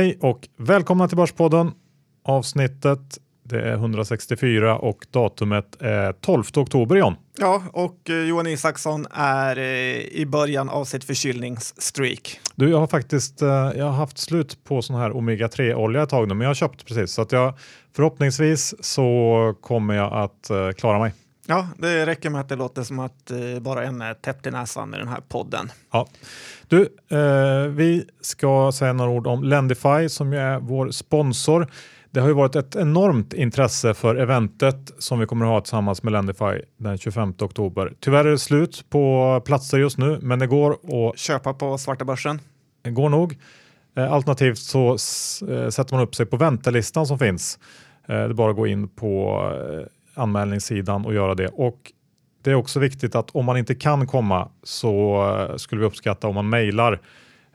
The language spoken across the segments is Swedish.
Hej och välkomna till Börspodden. Avsnittet det är 164 och datumet är 12 oktober John. Ja, och eh, Johan Isaksson är eh, i början av sitt förkylningsstreak. Du, jag har faktiskt eh, jag har haft slut på sån här omega-3 olja ett tag nu, men jag har köpt precis så att jag förhoppningsvis så kommer jag att klara mig. Ja, det räcker med att det låter som att eh, bara en är täppt i näsan med den här podden. Ja. Du, eh, vi ska säga några ord om Lendify som ju är vår sponsor. Det har ju varit ett enormt intresse för eventet som vi kommer att ha tillsammans med Lendify den 25 oktober. Tyvärr är det slut på platser just nu, men det går att Köpa på svarta börsen. Det går nog. Eh, Alternativt så eh, sätter man upp sig på väntelistan som finns. Det är bara att gå in på anmälningssidan och göra det. Och det är också viktigt att om man inte kan komma så eh, skulle vi uppskatta om man mejlar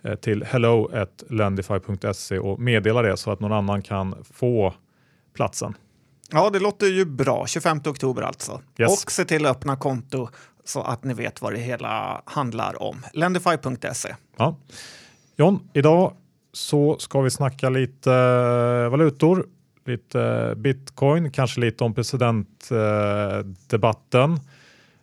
eh, till hello.lendify.se och meddelar det så att någon annan kan få platsen. Ja, det låter ju bra. 25 oktober alltså. Yes. Och se till att öppna konto så att ni vet vad det hela handlar om. Lendify.se. Ja. John, idag så ska vi snacka lite eh, valutor, lite eh, bitcoin, kanske lite om presidentdebatten.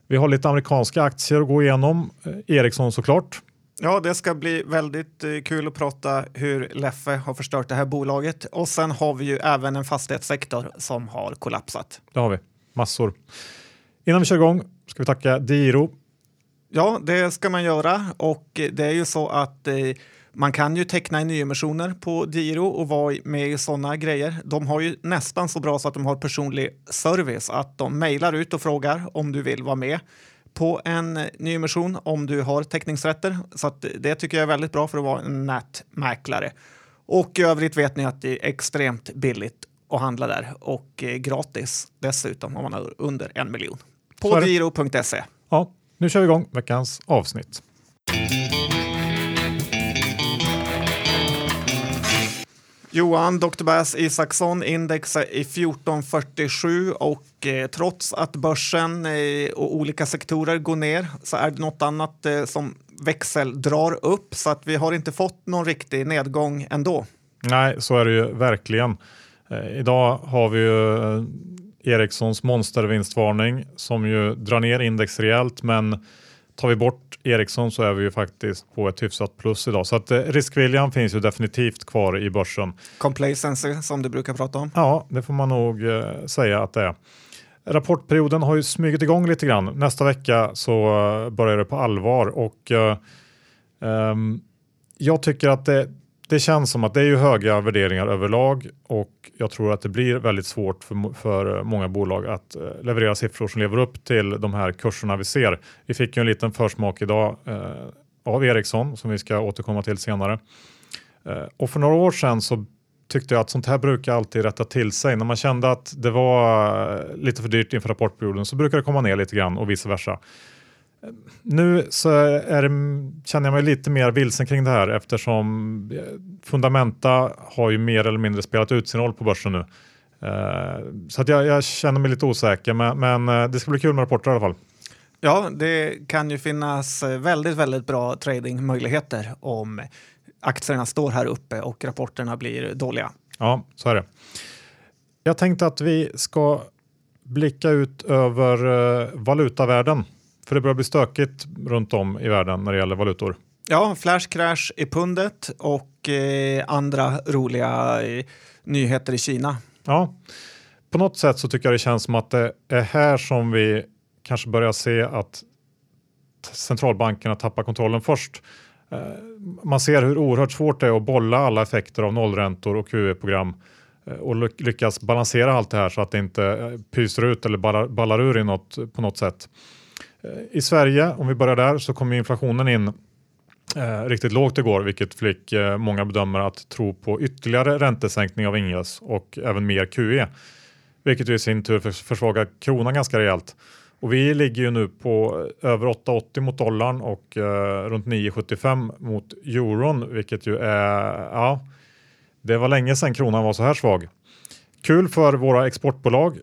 Vi har lite amerikanska aktier att gå igenom. Eh, Ericsson såklart. Ja, det ska bli väldigt eh, kul att prata hur Leffe har förstört det här bolaget. Och sen har vi ju även en fastighetssektor som har kollapsat. Det har vi, massor. Innan vi kör igång ska vi tacka Diro. Ja, det ska man göra och det är ju så att eh, man kan ju teckna i nyemissioner på Diro och vara med i sådana grejer. De har ju nästan så bra så att de har personlig service, att de mejlar ut och frågar om du vill vara med på en nyemission om du har teckningsrätter. Så det tycker jag är väldigt bra för att vara en nätmäklare. Och i övrigt vet ni att det är extremt billigt att handla där och eh, gratis dessutom om man har under en miljon. På diro.se. Ja, nu kör vi igång veckans avsnitt. Johan, Dr. Bass Isaksson, index är i 1447 och eh, trots att börsen eh, och olika sektorer går ner så är det något annat eh, som växel drar upp så att vi har inte fått någon riktig nedgång ändå. Nej, så är det ju verkligen. Eh, idag har vi ju eh, Ericssons monstervinstvarning som ju drar ner index rejält, men tar vi bort Ericsson så är vi ju faktiskt på ett hyfsat plus idag. Så att eh, riskviljan finns ju definitivt kvar i börsen. Complacency som du brukar prata om. Ja, det får man nog eh, säga att det är. Rapportperioden har ju smugit igång lite grann. Nästa vecka så eh, börjar det på allvar och eh, ehm, jag tycker att det, det känns som att det är ju höga värderingar överlag och jag tror att det blir väldigt svårt för, för eh, många bolag att eh, leverera siffror som lever upp till de här kurserna vi ser. Vi fick ju en liten försmak idag eh, av Ericsson som vi ska återkomma till senare. Eh, och för några år sedan så tyckte jag att sånt här brukar alltid rätta till sig. När man kände att det var eh, lite för dyrt inför rapportperioden så brukar det komma ner lite grann och vice versa. Nu så är det, känner jag mig lite mer vilsen kring det här eftersom eh, Fundamenta har ju mer eller mindre spelat ut sin roll på börsen nu. Eh, Så att jag, jag känner mig lite osäker men, men eh, det ska bli kul med rapporter i alla fall. Ja, det kan ju finnas väldigt, väldigt bra tradingmöjligheter om aktierna står här uppe och rapporterna blir dåliga. Ja, så är det. Jag tänkte att vi ska blicka ut över valutavärlden. För det börjar bli stökigt runt om i världen när det gäller valutor. Ja, flash crash i pundet och eh, andra roliga eh, nyheter i Kina. Ja, på något sätt så tycker jag det känns som att det är här som vi kanske börjar se att centralbankerna tappar kontrollen först. Eh, Man ser hur oerhört svårt det är att bolla alla effekter av nollräntor och QE-program eh, och ly- lyckas balansera allt det här så att det inte eh, pyser ut eller ballar, ballar ur i något, på något sätt. Eh, I Sverige, om vi börjar där, så kom inflationen in eh, riktigt lågt igår, vilket fick eh, många bedömare att tro på ytterligare räntesänkning av Ingves och även mer QE, vilket i sin tur försvagar kronan ganska rejält. Och vi ligger ju nu på eh, över 8,80 mot dollarn och eh, runt 9,75 mot euron, vilket ju är, ja, det var länge sedan kronan var så här svag. Kul för våra exportbolag,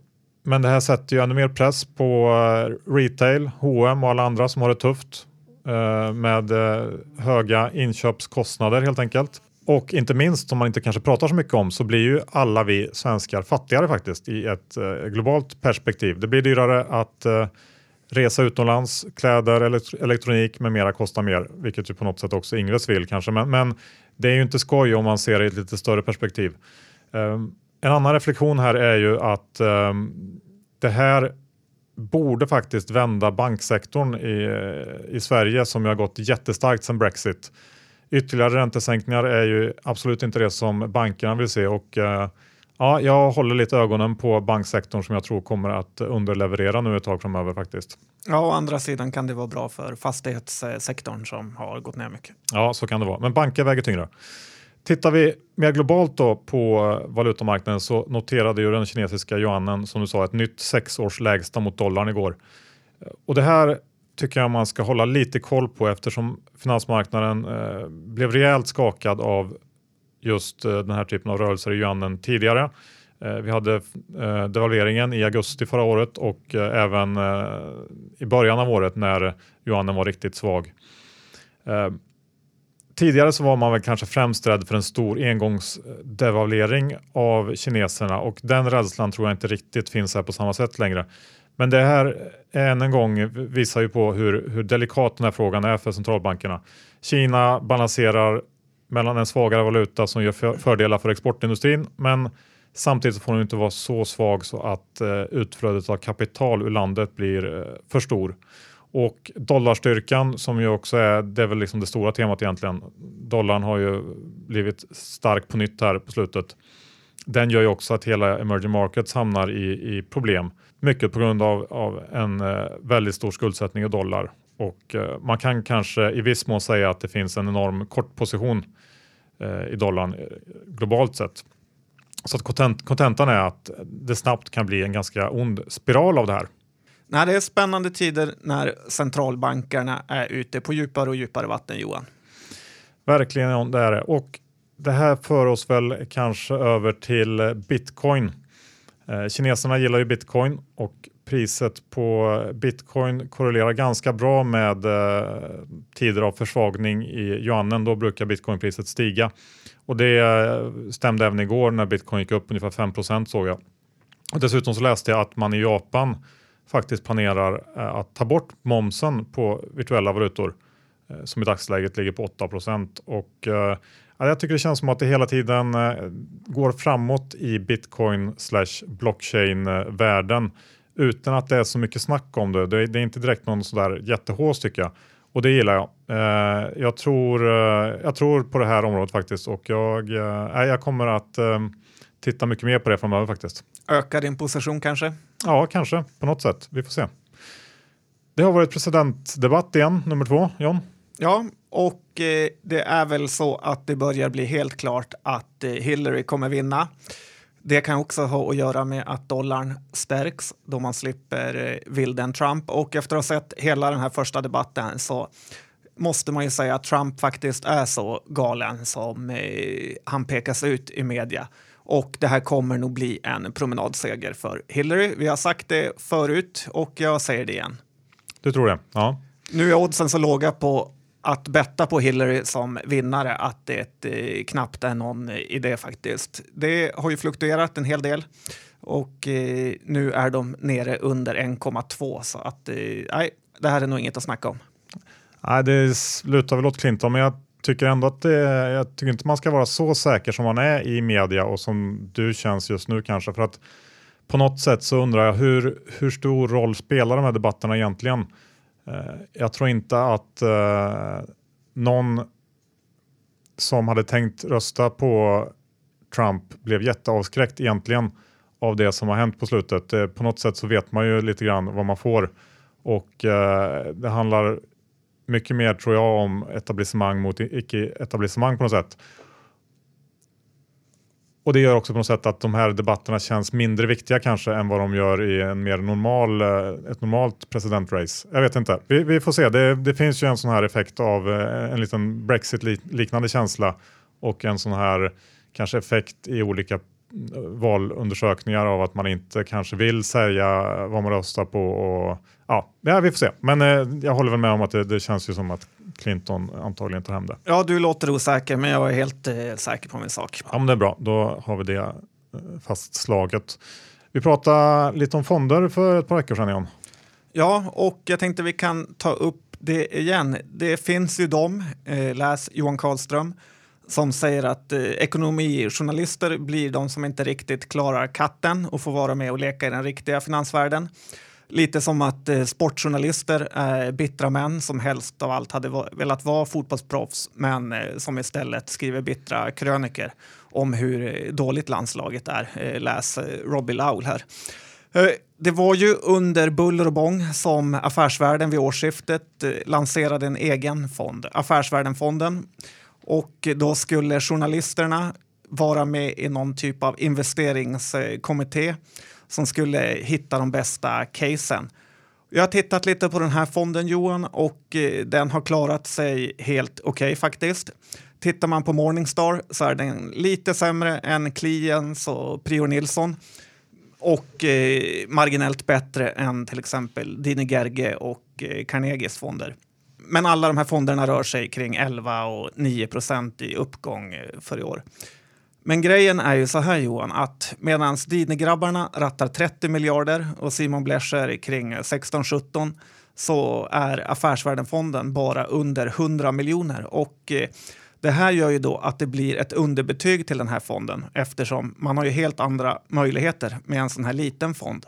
men det här sätter ju ännu mer press på eh, retail, H&M och alla andra som har det tufft eh, med eh, höga inköpskostnader helt enkelt. Och inte minst, som man inte kanske pratar så mycket om, så blir ju alla vi svenskar fattigare faktiskt i ett globalt perspektiv. Det blir dyrare att resa utomlands, kläder, elektronik med mera kostar mer, vilket ju på något sätt också Ingves vill kanske. Men, men, det är ju inte skoj om man ser det i ett lite större perspektiv. Ehm, en annan reflektion här är ju att um, det här borde faktiskt vända banksektorn i, i Sverige som ju har gått jättestarkt sedan Brexit. Ytterligare räntesänkningar är ju absolut inte det som bankerna vill se och uh, ja, jag håller lite ögonen på banksektorn som jag tror kommer att underleverera nu ett tag framöver faktiskt. Ja, å andra sidan kan det vara bra för fastighetssektorn som har gått ner mycket. Ja, så kan det vara. Men banker väger tyngre. Tittar vi mer globalt då på valutamarknaden så noterade ju den kinesiska yuanen som du sa ett nytt sexårs lägsta mot dollarn igår. Och det här tycker jag man ska hålla lite koll på eftersom finansmarknaden eh, blev rejält skakad av just eh, den här typen av rörelser i yuanen tidigare. Eh, vi hade eh, devalveringen i augusti förra året och eh, även eh, i början av året när yuanen var riktigt svag. Eh, Tidigare så var man väl kanske främst rädd för en stor engångsdevalvering av kineserna och den rädslan tror jag inte riktigt finns här på samma sätt längre. Men det här eh, än en gång visar ju på hur, hur delikat den här frågan är för centralbankerna. Kina balanserar mellan en svagare valuta som gör för, fördelar för exportindustrin men samtidigt får den inte vara så svag så att eh, utflödet av kapital ur landet blir eh, för stor. Och dollarstyrkan som ju också är, det är väl liksom det stora temat egentligen. Dollarn har ju blivit stark på nytt här på slutet. Den gör ju också att hela emerging markets hamnar i, i problem. Mycket på grund av, av en eh, väldigt stor skuldsättning i dollar. Och eh, man kan kanske i viss mån säga att det finns en enorm kortposition eh, i dollarn eh, globalt sett. Så att kontentan är att det snabbt kan bli en ganska ond spiral av det här. Nej, det är spännande tider när centralbankerna är ute på djupare och djupare vatten, Johan. Verkligen, det är det. Och det här för oss väl kanske över till bitcoin. Eh, kineserna gillar ju bitcoin och priset på bitcoin korrelerar ganska bra med eh, tider av försvagning i yuanen. Då brukar bitcoinpriset stiga och det eh, stämde även igår när bitcoin gick upp ungefär 5 såg jag. Och dessutom så läste jag att man i Japan faktiskt planerar eh, att ta bort momsen på virtuella valutor eh, som i dagsläget ligger på 8 och eh, jag tycker det känns som att det hela tiden går framåt i bitcoin slash blockchain världen utan att det är så mycket snack om det. Det är, det är inte direkt någon sådär jättehås tycker jag och det gillar jag. jag, tror, jag tror på det här området faktiskt och jag, jag kommer att titta mycket mer på det framöver faktiskt. Öka din position kanske? Ja, kanske på något sätt. Vi får se. Det har varit presidentdebatt igen, nummer två, John. Ja, och eh, det är väl så att det börjar bli helt klart att eh, Hillary kommer vinna. Det kan också ha att göra med att dollarn stärks då man slipper eh, vilden Trump. Och efter att ha sett hela den här första debatten så måste man ju säga att Trump faktiskt är så galen som eh, han pekas ut i media. Och det här kommer nog bli en promenadseger för Hillary. Vi har sagt det förut och jag säger det igen. Du tror det? Ja. Nu är oddsen så låga på att betta på Hillary som vinnare att det eh, knappt är någon idé faktiskt. Det har ju fluktuerat en hel del och eh, nu är de nere under 1,2 så att eh, nej, det här är nog inget att snacka om. Nej, det lutar väl åt Clinton, men jag tycker ändå att det, jag tycker inte man ska vara så säker som man är i media och som du känns just nu kanske. För att på något sätt så undrar jag hur, hur stor roll spelar de här debatterna egentligen? Eh, jag tror inte att eh, någon som hade tänkt rösta på Trump blev jätteavskräckt egentligen av det som har hänt på slutet. Eh, på något sätt så vet man ju lite grann vad man får och eh, det handlar mycket mer tror jag om etablissemang mot icke-etablissemang på något sätt. Och det gör också på något sätt att de här debatterna känns mindre viktiga kanske än vad de gör i en mer normal, eh, ett normalt presidentrace. Jag vet inte, vi, vi får se. Det, det, finns ju en sån här effekt av eh, en liten Brexit-liknande känsla och en sån här kanske effekt i olika valundersökningar av att man inte kanske vill säga vad man röstar på. Och, ja, ja, vi får se. Men eh, jag håller väl med om att det, det, känns ju som att Clinton antagligen tar hem det. Ja, du låter osäker, men jag är helt eh, säker på min sak. Ja, men det är bra. Då har vi det eh, fastslaget. Vi pratade lite om fonder för ett par veckor sedan, Jan. Ja, och jag tänkte vi kan ta upp det igen. Det finns ju de, eh, läs Johan Karlström, som säger att eh, ekonomijournalister blir de som inte riktigt klarar katten och får vara med och leka i den riktiga finansvärlden. Lite som att eh, sportjournalister är bittra män som helst av allt hade velat vara fotbollsproffs men eh, som istället skriver bittra kröniker om hur eh, dåligt landslaget är. Eh, läs eh, Robbie Lowell här. Eh, det var ju under buller och bång som Affärsvärlden vid årsskiftet eh, lanserade en egen fond, Affärsvärldenfonden. Och då skulle journalisterna vara med i någon typ av investeringskommitté som skulle hitta de bästa casen. Jag har tittat lite på den här fonden Johan och eh, den har klarat sig helt okej okay, faktiskt. Tittar man på Morningstar så är den lite sämre än Kliens och Prior Nilsson och eh, marginellt bättre än till exempel Dini Gerge och eh, Carnegies fonder. Men alla de här fonderna rör sig kring 11 och 9 procent i uppgång eh, för i år. Men grejen är ju så här Johan, att medan Dini-grabbarna rattar 30 miljarder och Simon Blecher kring 16-17 så är Affärsvärdenfonden bara under 100 miljoner. Och eh, det här gör ju då att det blir ett underbetyg till den här fonden eftersom man har ju helt andra möjligheter med en sån här liten fond.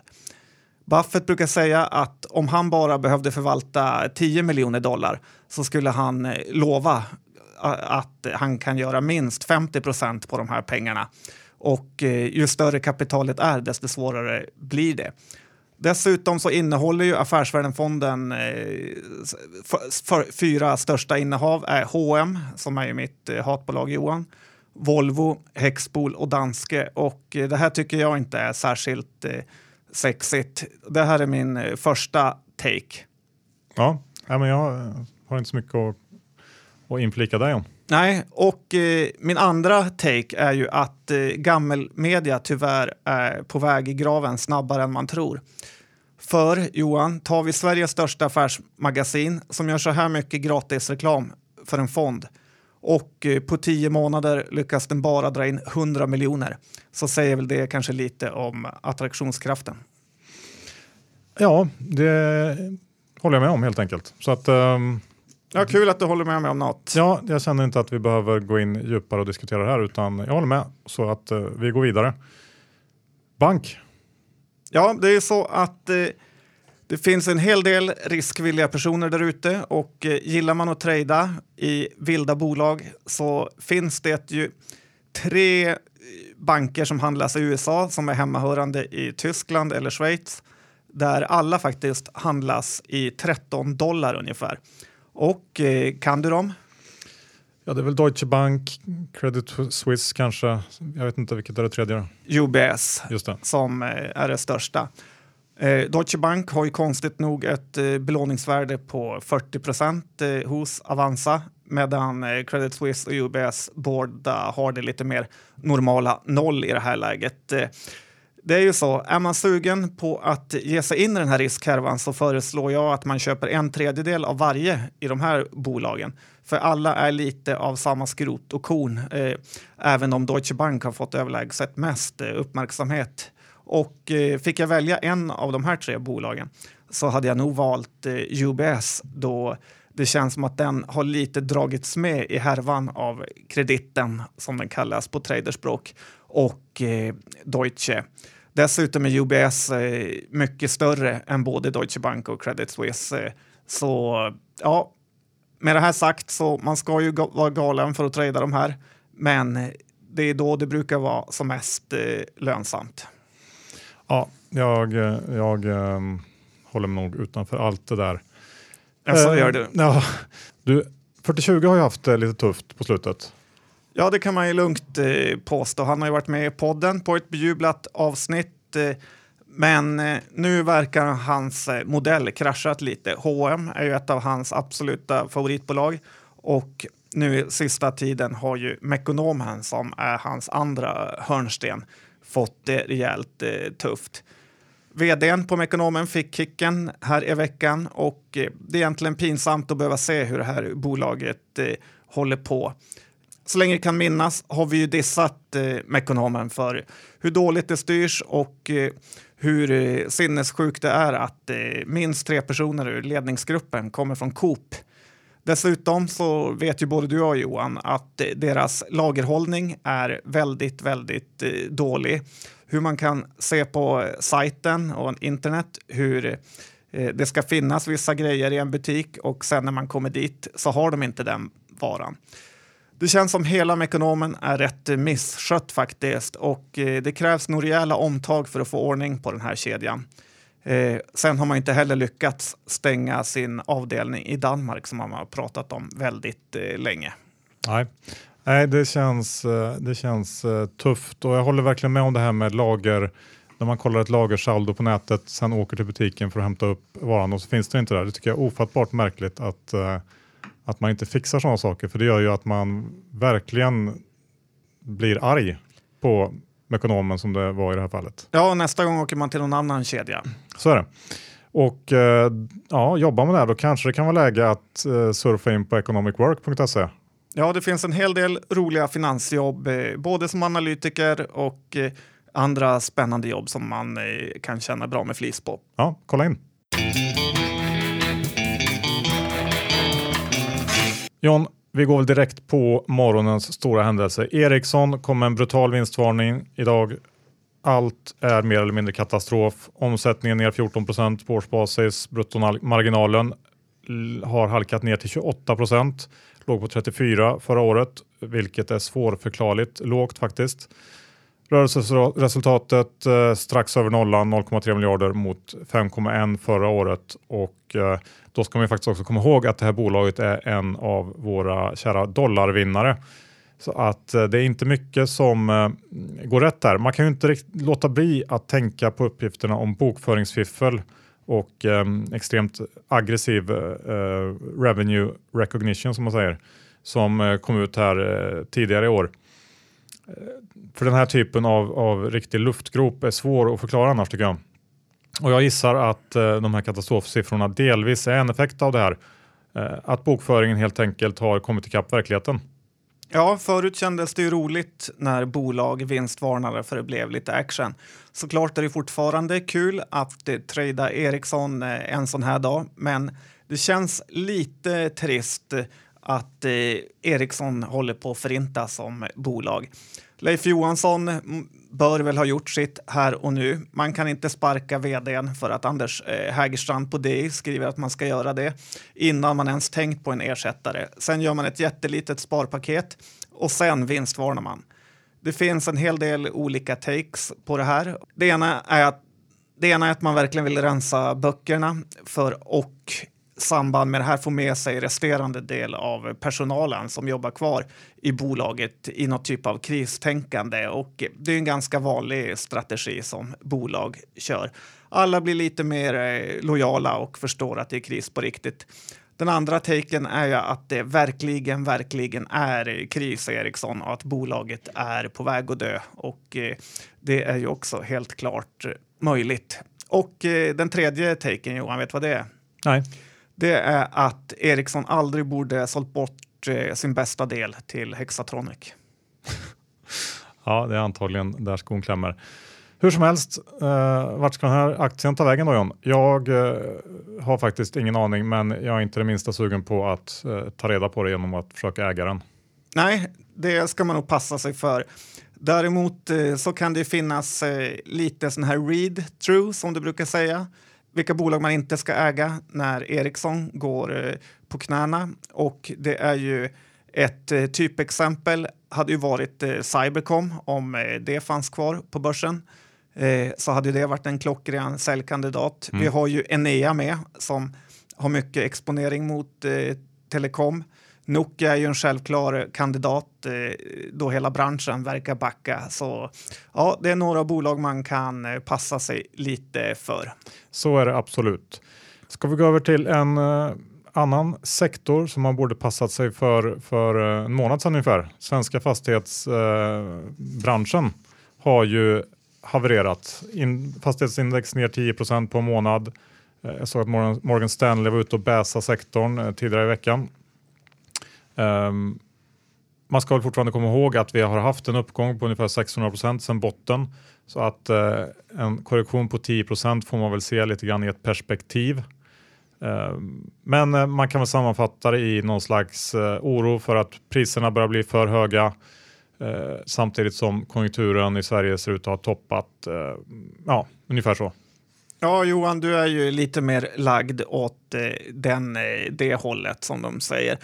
Buffett brukar säga att om han bara behövde förvalta 10 miljoner dollar så skulle han eh, lova eh, att han kan göra minst 50 procent på de här pengarna. Och eh, ju större kapitalet är, desto svårare blir det. Dessutom så innehåller ju Affärsvärlden-fonden för, för, fyra största innehav är H&M som är ju mitt hatbolag Johan, Volvo, Hexpol och Danske. Och det här tycker jag inte är särskilt eh, sexigt. Det här är min eh, första take. Ja, men jag har inte så mycket att, att inflika där om. Nej, och eh, min andra take är ju att eh, gammelmedia tyvärr är på väg i graven snabbare än man tror. För Johan, tar vi Sveriges största affärsmagasin som gör så här mycket gratisreklam för en fond och eh, på tio månader lyckas den bara dra in 100 miljoner så säger väl det kanske lite om attraktionskraften. Ja, det håller jag med om helt enkelt. Så att, um, ja, kul att du håller med mig om något. Ja, jag känner inte att vi behöver gå in djupare och diskutera det här utan jag håller med så att uh, vi går vidare. Bank. Ja, det är så att uh, det finns en hel del riskvilliga personer där ute och uh, gillar man att trada i vilda bolag så finns det ju tre banker som handlas i USA som är hemmahörande i Tyskland eller Schweiz där alla faktiskt handlas i 13 dollar ungefär. Och eh, kan du dem? Ja, det är väl Deutsche Bank, Credit Suisse kanske. Jag vet inte vilket är det tredje. UBS Just det. som eh, är det största. Eh, Deutsche Bank har ju konstigt nog ett eh, belåningsvärde på 40 procent eh, hos Avanza medan eh, Credit Suisse och UBS båda har det lite mer normala noll i det här läget. Eh, det är ju så, är man sugen på att ge sig in i den här riskhärvan så föreslår jag att man köper en tredjedel av varje i de här bolagen. För alla är lite av samma skrot och korn, eh, även om Deutsche Bank har fått överlägset mest eh, uppmärksamhet. Och eh, fick jag välja en av de här tre bolagen så hade jag nog valt eh, UBS då det känns som att den har lite dragits med i härvan av krediten som den kallas på traderspråk och eh, Deutsche. Dessutom är UBS eh, mycket större än både Deutsche Bank och Credit Suisse. så ja, med det här sagt så man ska ju vara galen för att trada de här. Men eh, det är då det brukar vara som mest eh, lönsamt. Ja, jag, jag um, håller nog utanför allt det där. Ja, så gör du. Ja, du 4020 har ju haft det lite tufft på slutet. Ja, det kan man ju lugnt eh, påstå. Han har ju varit med i podden på ett bejublat avsnitt. Eh, men eh, nu verkar hans eh, modell kraschat lite. H&M är ju ett av hans absoluta favoritbolag och nu sista tiden har ju Mekonomen som är hans andra hörnsten fått det rejält eh, tufft. Vdn på Mekonomen fick kicken här i veckan och eh, det är egentligen pinsamt att behöva se hur det här bolaget eh, håller på. Så länge jag kan minnas har vi ju dissat eh, Mekonomen för hur dåligt det styrs och eh, hur eh, sinnessjukt det är att eh, minst tre personer ur ledningsgruppen kommer från Coop. Dessutom så vet ju både du och Johan att deras lagerhållning är väldigt, väldigt eh, dålig. Hur man kan se på sajten och internet hur eh, det ska finnas vissa grejer i en butik och sen när man kommer dit så har de inte den varan. Det känns som hela Mekonomen är rätt misskött faktiskt och eh, det krävs nog rejäla omtag för att få ordning på den här kedjan. Eh, sen har man inte heller lyckats stänga sin avdelning i Danmark som man har pratat om väldigt eh, länge. Nej. Nej, det känns, eh, det känns eh, tufft och jag håller verkligen med om det här med lager. När man kollar ett lagersaldo på nätet, sen åker till butiken för att hämta upp varan och så finns det inte där. Det tycker jag är ofattbart märkligt att eh, att man inte fixar sådana saker. För det gör ju att man verkligen blir arg på Mekonomen som det var i det här fallet. Ja, nästa gång åker man till någon annan kedja. Så är det. Och eh, ja, jobbar man där då kanske det kan vara läge att eh, surfa in på economicwork.se. Ja, det finns en hel del roliga finansjobb, eh, både som analytiker och andra spännande jobb som man kan tjäna bra med flis på. Ja, kolla in. John, vi går väl direkt på morgonens stora händelse. Ericsson kom med en brutal vinstvarning idag. Allt är mer eller mindre katastrof. Omsättningen ner 14 procent på årsbasis. Bruttomarginalen har halkat ner till 28 procent. Låg på 34 förra året, vilket är svårförklarligt lågt faktiskt. Rörelseresultatet eh, strax över nollan, 0,3 miljarder mot 5,1 förra året och eh, då ska man faktiskt också komma ihåg att det här bolaget är en av våra kära dollarvinnare. Så att eh, det är inte mycket som eh, går rätt där. Man kan ju inte låta bli att tänka på uppgifterna om bokföringsfiffel och eh, extremt aggressiv eh, revenue recognition som man säger som eh, kom ut här eh, tidigare i år. För den här typen av, av riktig luftgrop är svår att förklara annars tycker jag. Och jag gissar att eh, de här katastrofsiffrorna delvis är en effekt av det här. Eh, att bokföringen helt enkelt har kommit ikapp verkligheten. Ja, förut kändes det ju roligt när bolag vinstvarnade för det blev lite action. Såklart är det fortfarande kul att eh, trada Ericsson eh, en sån här dag, men det känns lite trist att eh, Ericsson håller på att förintas som bolag. Leif Johansson bör väl ha gjort sitt här och nu. Man kan inte sparka vdn för att Anders eh, Hägerstrand på DI skriver att man ska göra det innan man ens tänkt på en ersättare. Sen gör man ett jättelitet sparpaket och sen vinstvarnar man. Det finns en hel del olika takes på det här. Det ena är att, det ena är att man verkligen vill rensa böckerna för och samband med det här få med sig resterande del av personalen som jobbar kvar i bolaget i något typ av kristänkande. Och det är en ganska vanlig strategi som bolag kör. Alla blir lite mer eh, lojala och förstår att det är kris på riktigt. Den andra taken är ju att det verkligen, verkligen är kris i Ericsson och att bolaget är på väg att dö. Och eh, det är ju också helt klart möjligt. Och eh, den tredje taken, Johan, vet vad det är? Nej det är att Ericsson aldrig borde sålt bort eh, sin bästa del till Hexatronic. ja, det är antagligen där skon klämmer. Hur som helst, eh, vart ska den här aktien ta vägen då John? Jag eh, har faktiskt ingen aning, men jag är inte det minsta sugen på att eh, ta reda på det genom att försöka äga den. Nej, det ska man nog passa sig för. Däremot eh, så kan det finnas eh, lite sån här read-through som du brukar säga vilka bolag man inte ska äga när Ericsson går eh, på knäna. Och det är ju ett eh, typexempel hade ju varit eh, Cybercom om det fanns kvar på börsen. Så hade det varit en klockren säljkandidat. Mm. Vi har ju Enea med som har mycket exponering mot telekom. Nokia är ju en självklar eh, kandidat eh, då hela branschen verkar backa. Så ja, det är några bolag man kan eh, passa sig lite för. Så är det absolut. Ska vi gå över till en annan sektor som man borde passat sig för för en månad sedan ungefär. Svenska fastighetsbranschen har ju havererat. In, fastighetsindex ner 10% på en månad. Jag såg att Morgan, Stanley var ute och bäsa sektorn tidigare i veckan. Um, man ska väl fortfarande komma ihåg att vi har haft en uppgång på ungefär 600 procent sedan botten. Så att eh, en korrektion på 10 procent får man väl se lite grann i ett perspektiv. Ehm, eh, men man kan väl sammanfatta det i någon slags eh, oro för att priserna börjar bli för höga eh, samtidigt som konjunkturen i Sverige ser ut att ha toppat. Eh, ja, ungefär så. Ja, Johan, du är ju lite mer lagd åt eh, den, det hållet som de säger.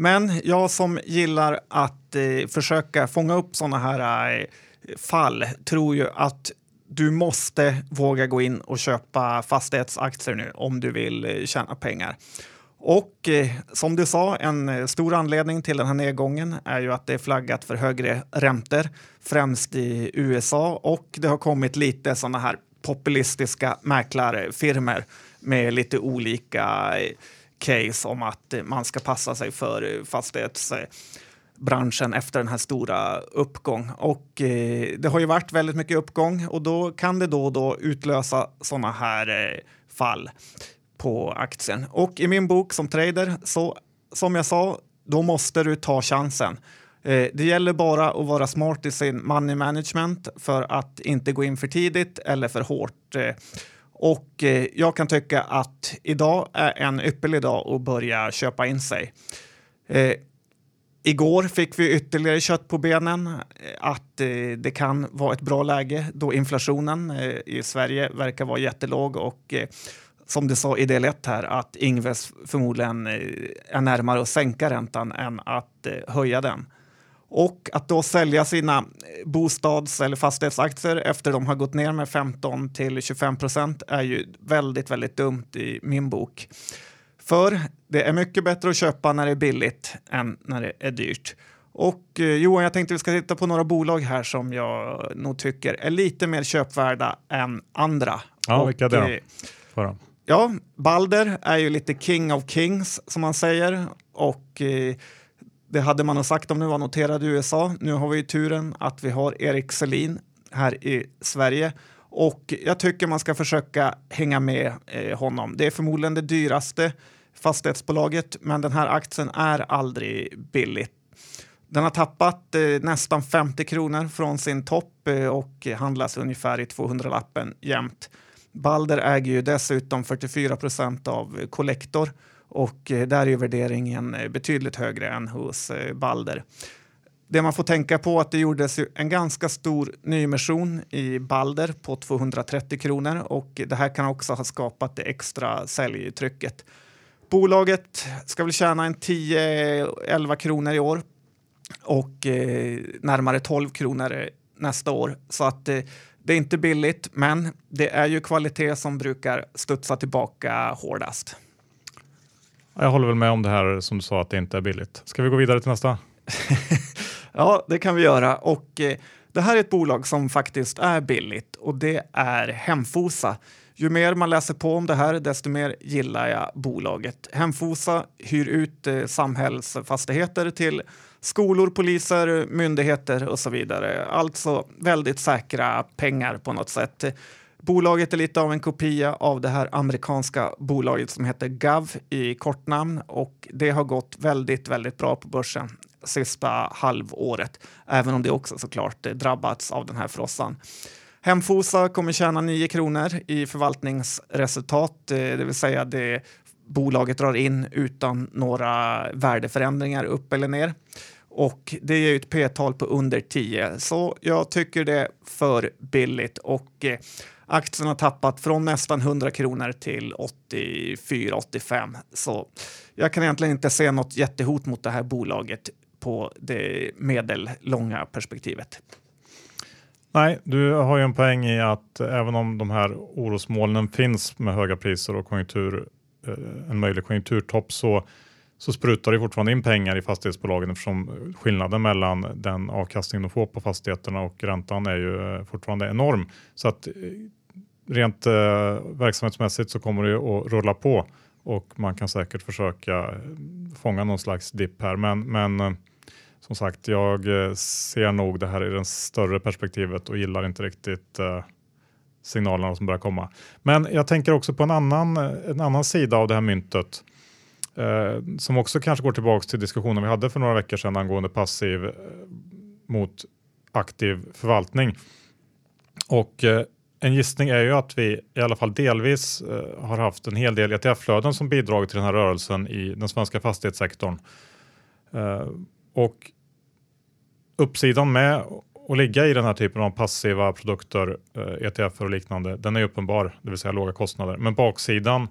Men jag som gillar att eh, försöka fånga upp sådana här eh, fall tror ju att du måste våga gå in och köpa fastighetsaktier nu om du vill eh, tjäna pengar. Och eh, som du sa, en eh, stor anledning till den här nedgången är ju att det är flaggat för högre räntor, främst i USA och det har kommit lite sådana här populistiska mäklarfirmor med lite olika eh, case om att man ska passa sig för fastighetsbranschen efter den här stora uppgång. Och eh, det har ju varit väldigt mycket uppgång och då kan det då och då utlösa sådana här eh, fall på aktien. Och i min bok som trader, så som jag sa, då måste du ta chansen. Eh, det gäller bara att vara smart i sin money management för att inte gå in för tidigt eller för hårt. Eh, och eh, jag kan tycka att idag är en ypperlig dag att börja köpa in sig. Eh, igår fick vi ytterligare kött på benen eh, att eh, det kan vara ett bra läge då inflationen eh, i Sverige verkar vara jättelåg och eh, som du sa i del 1 här att Ingves förmodligen är närmare att sänka räntan än att höja den. Och att då sälja sina bostads eller fastighetsaktier efter de har gått ner med 15 till 25 procent är ju väldigt, väldigt dumt i min bok. För det är mycket bättre att köpa när det är billigt än när det är dyrt. Och eh, Johan, jag tänkte vi ska titta på några bolag här som jag nog tycker är lite mer köpvärda än andra. Ja, vilka är det då? Eh, ja, Balder är ju lite king of kings som man säger och eh, det hade man nog sagt om det var noterad i USA. Nu har vi ju turen att vi har Erik Selin här i Sverige och jag tycker man ska försöka hänga med eh, honom. Det är förmodligen det dyraste fastighetsbolaget, men den här aktien är aldrig billig. Den har tappat eh, nästan 50 kronor från sin topp eh, och handlas ungefär i 200-lappen jämt. Balder äger ju dessutom 44 procent av Collector och eh, där är värderingen eh, betydligt högre än hos eh, Balder. Det man får tänka på är att det gjordes en ganska stor nyemission i Balder på 230 kronor och det här kan också ha skapat det extra säljtrycket. Bolaget ska väl tjäna en 10-11 kronor i år och eh, närmare 12 kronor nästa år. Så att eh, det är inte billigt, men det är ju kvalitet som brukar studsa tillbaka hårdast. Jag håller väl med om det här som du sa att det inte är billigt. Ska vi gå vidare till nästa? ja, det kan vi göra. Och eh, det här är ett bolag som faktiskt är billigt och det är Hemfosa. Ju mer man läser på om det här, desto mer gillar jag bolaget. Hemfosa hyr ut eh, samhällsfastigheter till skolor, poliser, myndigheter och så vidare. Alltså väldigt säkra pengar på något sätt. Bolaget är lite av en kopia av det här amerikanska bolaget som heter Gav i kortnamn och det har gått väldigt, väldigt bra på börsen sista halvåret, även om det också såklart drabbats av den här frossan. Hemfosa kommer tjäna 9 kronor i förvaltningsresultat, eh, det vill säga det bolaget drar in utan några värdeförändringar upp eller ner. Och det ger ett p-tal på under 10, så jag tycker det är för billigt. Och eh, Aktien har tappat från nästan 100 kronor till 84-85. Så jag kan egentligen inte se något jättehot mot det här bolaget på det medellånga perspektivet. Nej, du har ju en poäng i att även om de här orosmolnen finns med höga priser och konjunktur, eh, en möjlig konjunkturtopp så, så sprutar det fortfarande in pengar i fastighetsbolagen eftersom skillnaden mellan den avkastning de får på fastigheterna och räntan är ju eh, fortfarande enorm. Så att eh, rent eh, verksamhetsmässigt så kommer det att rulla på och man kan säkert försöka eh, fånga någon slags dipp här. Men, men eh, som sagt, jag eh, ser nog det här i det större perspektivet och gillar inte riktigt eh, signalerna som börjar komma. Men jag tänker också på en annan, eh, en annan sida av det här myntet eh, som också kanske går tillbaka till diskussionen vi hade för några veckor sedan angående passiv eh, mot aktiv förvaltning. Och eh, en gissning är ju att vi i alla fall delvis eh, har haft en hel del ETF-flöden som bidragit till den här rörelsen i den svenska fastighetssektorn. Eh, och uppsidan med att ligga i den här typen av passiva produkter, eh, ETF och liknande, den är uppenbar, det vill säga låga kostnader. Men baksidan,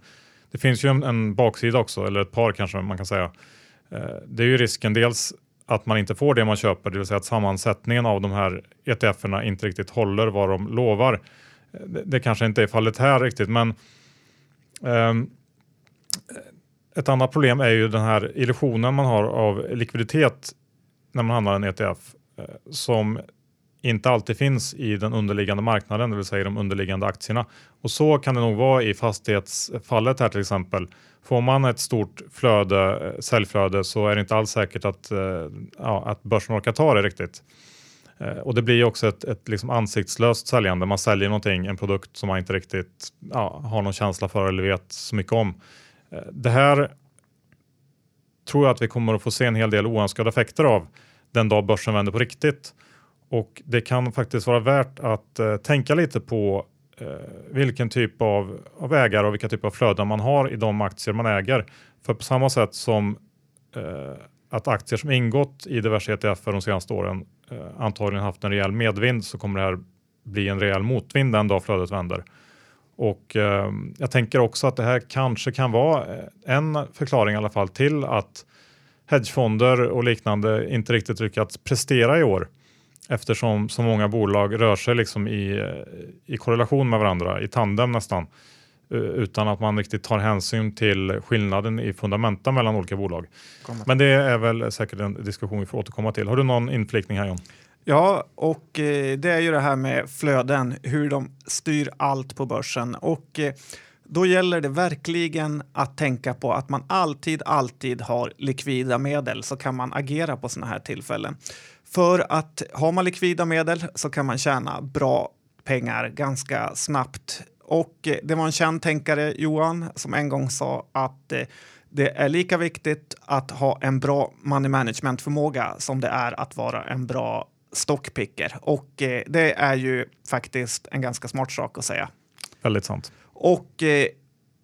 det finns ju en, en baksida också, eller ett par kanske man kan säga. Eh, det är ju risken dels att man inte får det man köper, det vill säga att sammansättningen av de här ETFerna inte riktigt håller vad de lovar. Det, det kanske inte är fallet här riktigt, men um, ett annat problem är ju den här illusionen man har av likviditet när man handlar en ETF eh, som inte alltid finns i den underliggande marknaden, det vill säga de underliggande aktierna. Och så kan det nog vara i fastighetsfallet här till exempel. Får man ett stort flöde, eh, säljflöde så är det inte alls säkert att, eh, ja, att börsen orkar ta det riktigt. Eh, och det blir också ett, ett liksom ansiktslöst säljande. Man säljer någonting, en produkt som man inte riktigt ja, har någon känsla för eller vet så mycket om. Eh, det här tror jag att vi kommer att få se en hel del oönskade effekter av den dag börsen vänder på riktigt. Och det kan faktiskt vara värt att eh, tänka lite på eh, vilken typ av, av ägare och vilka typer av flöden man har i de aktier man äger. För på samma sätt som eh, att aktier som ingått i diverse ETFer de senaste åren Eh, antagligen haft en rejäl medvind så kommer det här bli en rejäl motvind den dag flödet vänder. Och eh, jag tänker också att det här kanske kan vara eh, en förklaring i alla fall till att hedgefonder och liknande inte riktigt lyckats prestera i år eftersom så många bolag rör sig liksom i, eh, i korrelation med varandra, i tandem nästan, eh, utan att man riktigt tar hänsyn till skillnaden i fundamenta mellan olika bolag. Men det är väl säkert en diskussion vi får återkomma till. Har du någon inflikning här John? Ja, och eh, det är ju det här med flöden, hur de styr allt på börsen. Och eh, då gäller det verkligen att tänka på att man alltid, alltid har likvida medel så kan man agera på sådana här tillfällen. För att har man likvida medel så kan man tjäna bra pengar ganska snabbt. Och eh, det var en känd tänkare, Johan, som en gång sa att eh, det är lika viktigt att ha en bra money management-förmåga som det är att vara en bra stockpicker. Och eh, det är ju faktiskt en ganska smart sak att säga. Väldigt sant. Och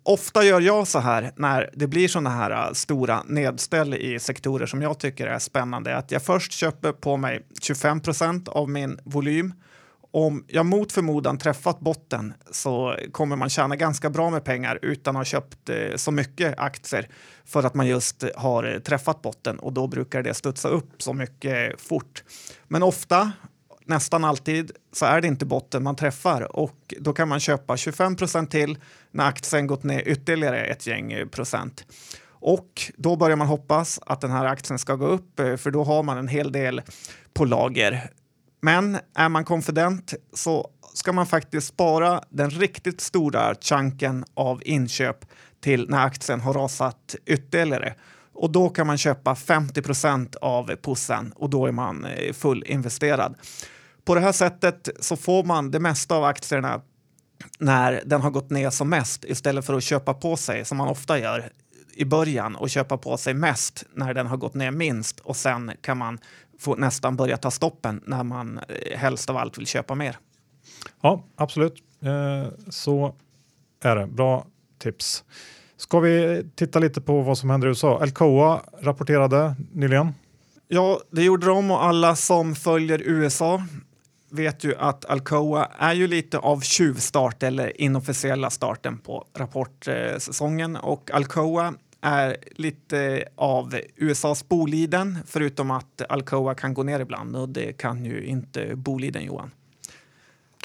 ofta gör jag så här när det blir sådana här stora nedställ i sektorer som jag tycker är spännande, att jag först köper på mig 25 procent av min volym. Om jag mot förmodan träffat botten så kommer man tjäna ganska bra med pengar utan att ha köpt eh, så mycket aktier för att man just har eh, träffat botten och då brukar det studsa upp så mycket fort. Men ofta nästan alltid så är det inte botten man träffar och då kan man köpa 25 procent till när aktien gått ner ytterligare ett gäng eh, procent. Och då börjar man hoppas att den här aktien ska gå upp för då har man en hel del på lager. Men är man konfident så ska man faktiskt spara den riktigt stora chunken av inköp till när aktien har rasat ytterligare. Och då kan man köpa 50 procent av pussen och då är man eh, fullinvesterad. På det här sättet så får man det mesta av aktierna när den har gått ner som mest istället för att köpa på sig som man ofta gör i början och köpa på sig mest när den har gått ner minst och sen kan man få nästan börja ta stoppen när man eh, helst av allt vill köpa mer. Ja, absolut. Eh, så är det. Bra tips. Ska vi titta lite på vad som händer i USA? Alcoa rapporterade nyligen. Ja, det gjorde de och alla som följer USA vet ju att Alcoa är ju lite av tjuvstart eller inofficiella starten på rapportsäsongen och Alcoa är lite av USAs Boliden förutom att Alcoa kan gå ner ibland och det kan ju inte Boliden Johan.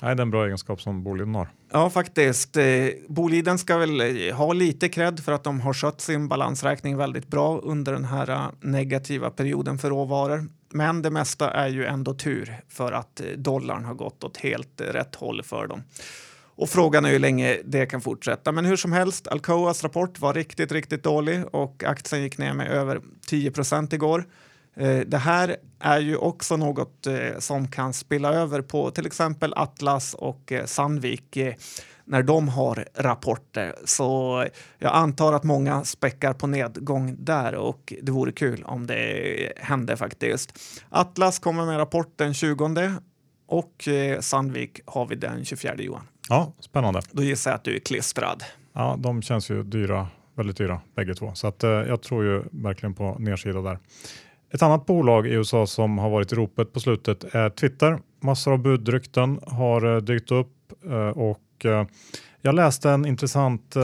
Nej, det är en bra egenskap som Boliden har. Ja, faktiskt. Eh, Boliden ska väl eh, ha lite cred för att de har skött sin balansräkning väldigt bra under den här eh, negativa perioden för råvaror. Men det mesta är ju ändå tur för att dollarn har gått åt helt rätt håll för dem. Och frågan är hur länge det kan fortsätta. Men hur som helst, Alcoas rapport var riktigt, riktigt dålig och aktien gick ner med över 10 procent igår. Eh, det här är ju också något eh, som kan spilla över på till exempel Atlas och eh, Sandvik när de har rapporter. Så jag antar att många späckar på nedgång där och det vore kul om det hände faktiskt. Atlas kommer med rapport den 20 och Sandvik har vi den 24 Johan. Ja, spännande. Då gissar jag att du är klistrad. Ja, de känns ju dyra, väldigt dyra bägge två. Så att, eh, jag tror ju verkligen på nedsida där. Ett annat bolag i USA som har varit i ropet på slutet är Twitter. Massor av budrykten har eh, dykt upp eh, och eh, jag läste en intressant,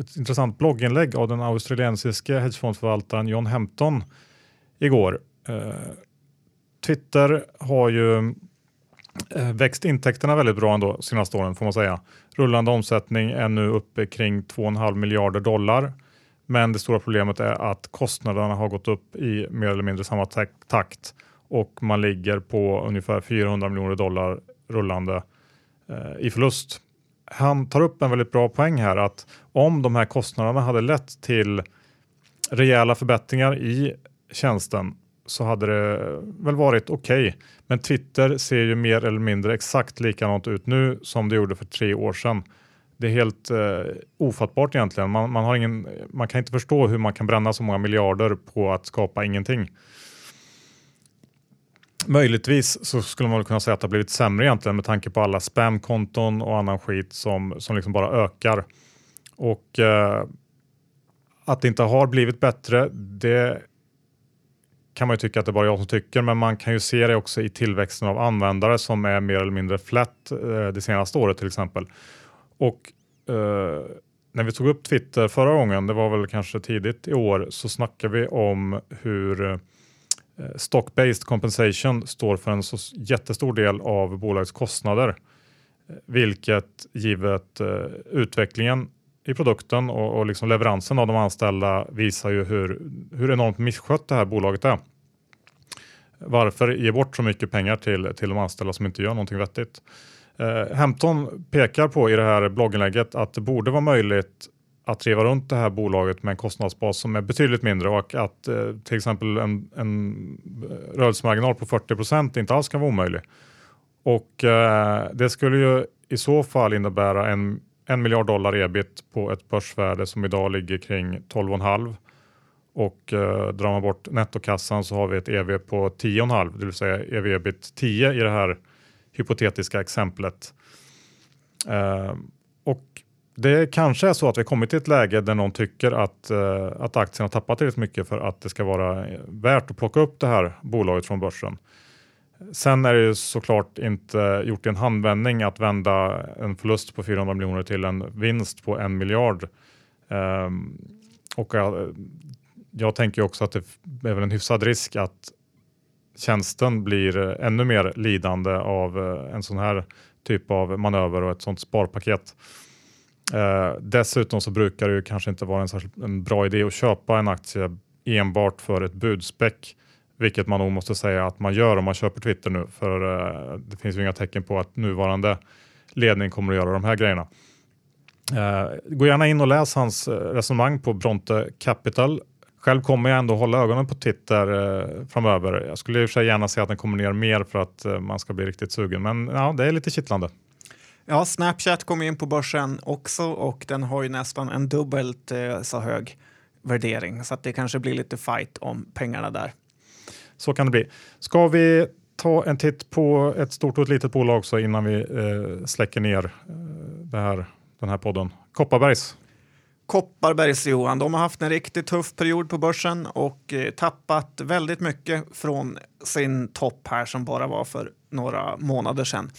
ett intressant blogginlägg av den australiensiske hedgefondförvaltaren John Hampton igår. Twitter har ju Eh, växt intäkterna väldigt bra ändå senaste åren får man säga. Rullande omsättning är nu uppe kring 2,5 miljarder dollar men det stora problemet är att kostnaderna har gått upp i mer eller mindre samma takt och man ligger på ungefär 400 miljoner dollar rullande eh, i förlust. Han tar upp en väldigt bra poäng här att om de här kostnaderna hade lett till rejäla förbättringar i tjänsten så hade det väl varit okej. Okay. Men Twitter ser ju mer eller mindre exakt likadant ut nu som det gjorde för tre år sedan. Det är helt eh, ofattbart egentligen. Man, man, har ingen, man kan inte förstå hur man kan bränna så många miljarder på att skapa ingenting. Möjligtvis så skulle man kunna säga att det har blivit sämre egentligen med tanke på alla spamkonton och annan skit som, som liksom bara ökar. Och eh, att det inte har blivit bättre, det kan man ju tycka att det är bara jag som tycker, men man kan ju se det också i tillväxten av användare som är mer eller mindre flat eh, det senaste året till exempel. Och eh, när vi tog upp Twitter förra gången, det var väl kanske tidigt i år, så snackade vi om hur eh, stock-based compensation står för en så jättestor del av bolagets kostnader. Vilket givet eh, utvecklingen i produkten och, och liksom leveransen av de anställda visar ju hur, hur enormt misskött det här bolaget är. Varför ge bort så mycket pengar till, till de anställda som inte gör någonting vettigt? Eh, Hampton pekar på i det här blogginlägget att det borde vara möjligt att driva runt det här bolaget med en kostnadsbas som är betydligt mindre och att eh, till exempel en, en eh, rörelsemarginal på 40 procent inte alls kan vara omöjlig. Och eh, det skulle ju i så fall innebära en, en miljard dollar ebit på ett börsvärde som idag ligger kring 12,5 och eh, drar man bort nettokassan så har vi ett EV på 10,5 det vill säga EV ebit 10 i det här hypotetiska exemplet. Eh, och det kanske är så att vi kommit till ett läge där någon tycker att, eh, att aktien har tappat tillräckligt mycket för att det ska vara eh, värt att plocka upp det här bolaget från börsen. Sen är det ju såklart inte gjort i en handvändning att vända en förlust på 400 miljoner till en vinst på en miljard. Um, och jag, jag tänker också att det är väl en hyfsad risk att tjänsten blir ännu mer lidande av eh, en sån här typ av manöver och ett sånt sparpaket. Eh, dessutom så brukar det ju kanske inte vara en, en bra idé att köpa en aktie enbart för ett budspäck, vilket man nog måste säga att man gör om man köper Twitter nu, för eh, det finns ju inga tecken på att nuvarande ledning kommer att göra de här grejerna. Eh, gå gärna in och läs hans eh, resonemang på Bronte Capital själv kommer jag ändå hålla ögonen på Twitter eh, framöver. Jag skulle i och för sig gärna se att den kommer ner mer för att eh, man ska bli riktigt sugen, men ja, det är lite kittlande. Ja, Snapchat kom in på börsen också och den har ju nästan en dubbelt eh, så hög värdering så att det kanske blir lite fight om pengarna där. Så kan det bli. Ska vi ta en titt på ett stort och ett litet bolag också innan vi eh, släcker ner eh, det här, den här podden? Kopparbergs Kopparbergs Johan, de har haft en riktigt tuff period på börsen och eh, tappat väldigt mycket från sin topp här som bara var för några månader sedan.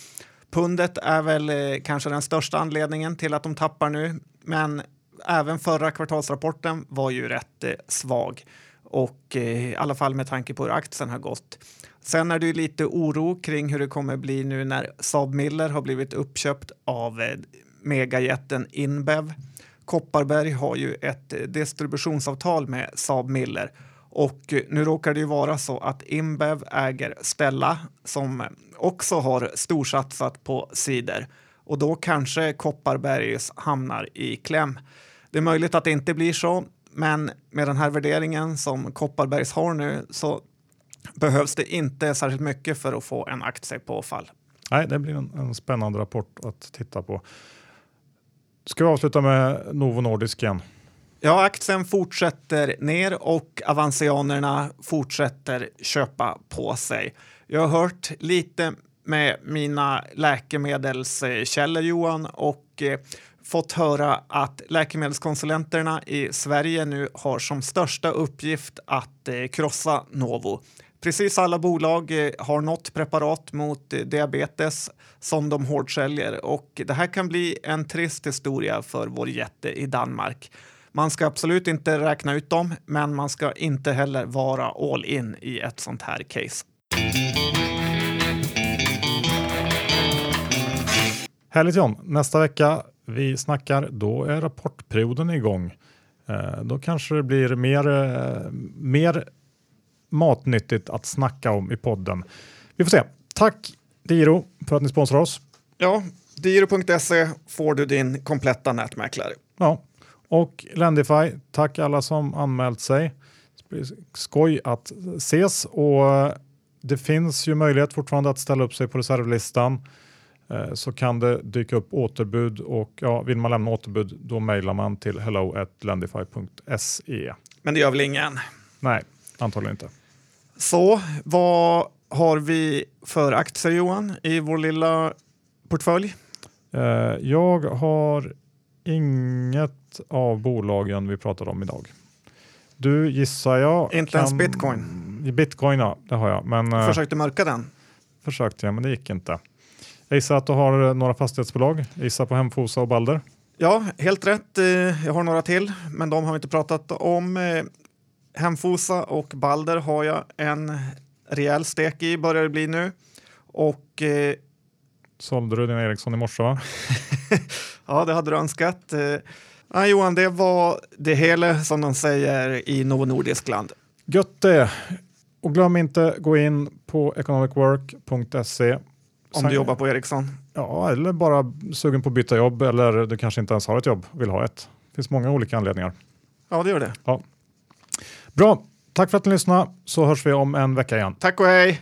Pundet är väl eh, kanske den största anledningen till att de tappar nu, men även förra kvartalsrapporten var ju rätt eh, svag och eh, i alla fall med tanke på hur aktien har gått. Sen är det ju lite oro kring hur det kommer bli nu när Saab Miller har blivit uppköpt av eh, megajätten Inbev Kopparberg har ju ett eh, distributionsavtal med Saab Miller och nu råkar det ju vara så att Inbev äger Stella som också har storsatsat på cider och då kanske Kopparbergs hamnar i kläm. Det är möjligt att det inte blir så, men med den här värderingen som Kopparbergs har nu så behövs det inte särskilt mycket för att få en aktie på fall. Nej, det blir en, en spännande rapport att titta på. Ska vi avsluta med Novo Nordisk igen? Ja, aktien fortsätter ner och avansianerna fortsätter köpa på sig. Jag har hört lite med mina läkemedelskällor Johan och eh, fått höra att läkemedelskonsulenterna i Sverige nu har som största uppgift att eh, krossa Novo. Precis alla bolag eh, har något preparat mot eh, diabetes som de hårdsäljer och det här kan bli en trist historia för vår jätte i Danmark. Man ska absolut inte räkna ut dem, men man ska inte heller vara all in i ett sånt här case. Härligt John! Nästa vecka vi snackar, då är rapportperioden igång. Eh, då kanske det blir mer, eh, mer matnyttigt att snacka om i podden. Vi får se. Tack Diro för att ni sponsrar oss. Ja, Diro.se får du din kompletta nätmäklare. Ja, och Lendify, tack alla som anmält sig. Skoj att ses och det finns ju möjlighet fortfarande att ställa upp sig på reservlistan eh, så kan det dyka upp återbud och ja, vill man lämna återbud då mejlar man till hello@lendify.se. Men det gör väl ingen? Nej, antagligen inte. Så vad har vi för aktier Johan i vår lilla portfölj? Eh, jag har inget av bolagen vi pratade om idag. Du gissar jag. Inte kan... ens bitcoin? Bitcoin ja, det har jag. Men, eh, Försökte mörka den? Försökte jag, men det gick inte. Jag gissar att du har några fastighetsbolag. Gissa på Hemfosa och Balder. Ja, helt rätt. Eh, jag har några till, men de har vi inte pratat om. Hemfosa och Balder har jag en rejäl stek i, börjar det bli nu. Och eh, Sålde du din Ericsson i morse va? ja, det hade du önskat. Eh, ja, Johan, det var det hela som de säger i Novo Nordiskland. Gött det! Och glöm inte gå in på economicwork.se. Om du jobbar på Ericsson? Ja, eller bara sugen på att byta jobb eller du kanske inte ens har ett jobb, vill ha ett. Det finns många olika anledningar. Ja, det gör det. Ja. Bra, tack för att ni lyssnade så hörs vi om en vecka igen. Tack och hej!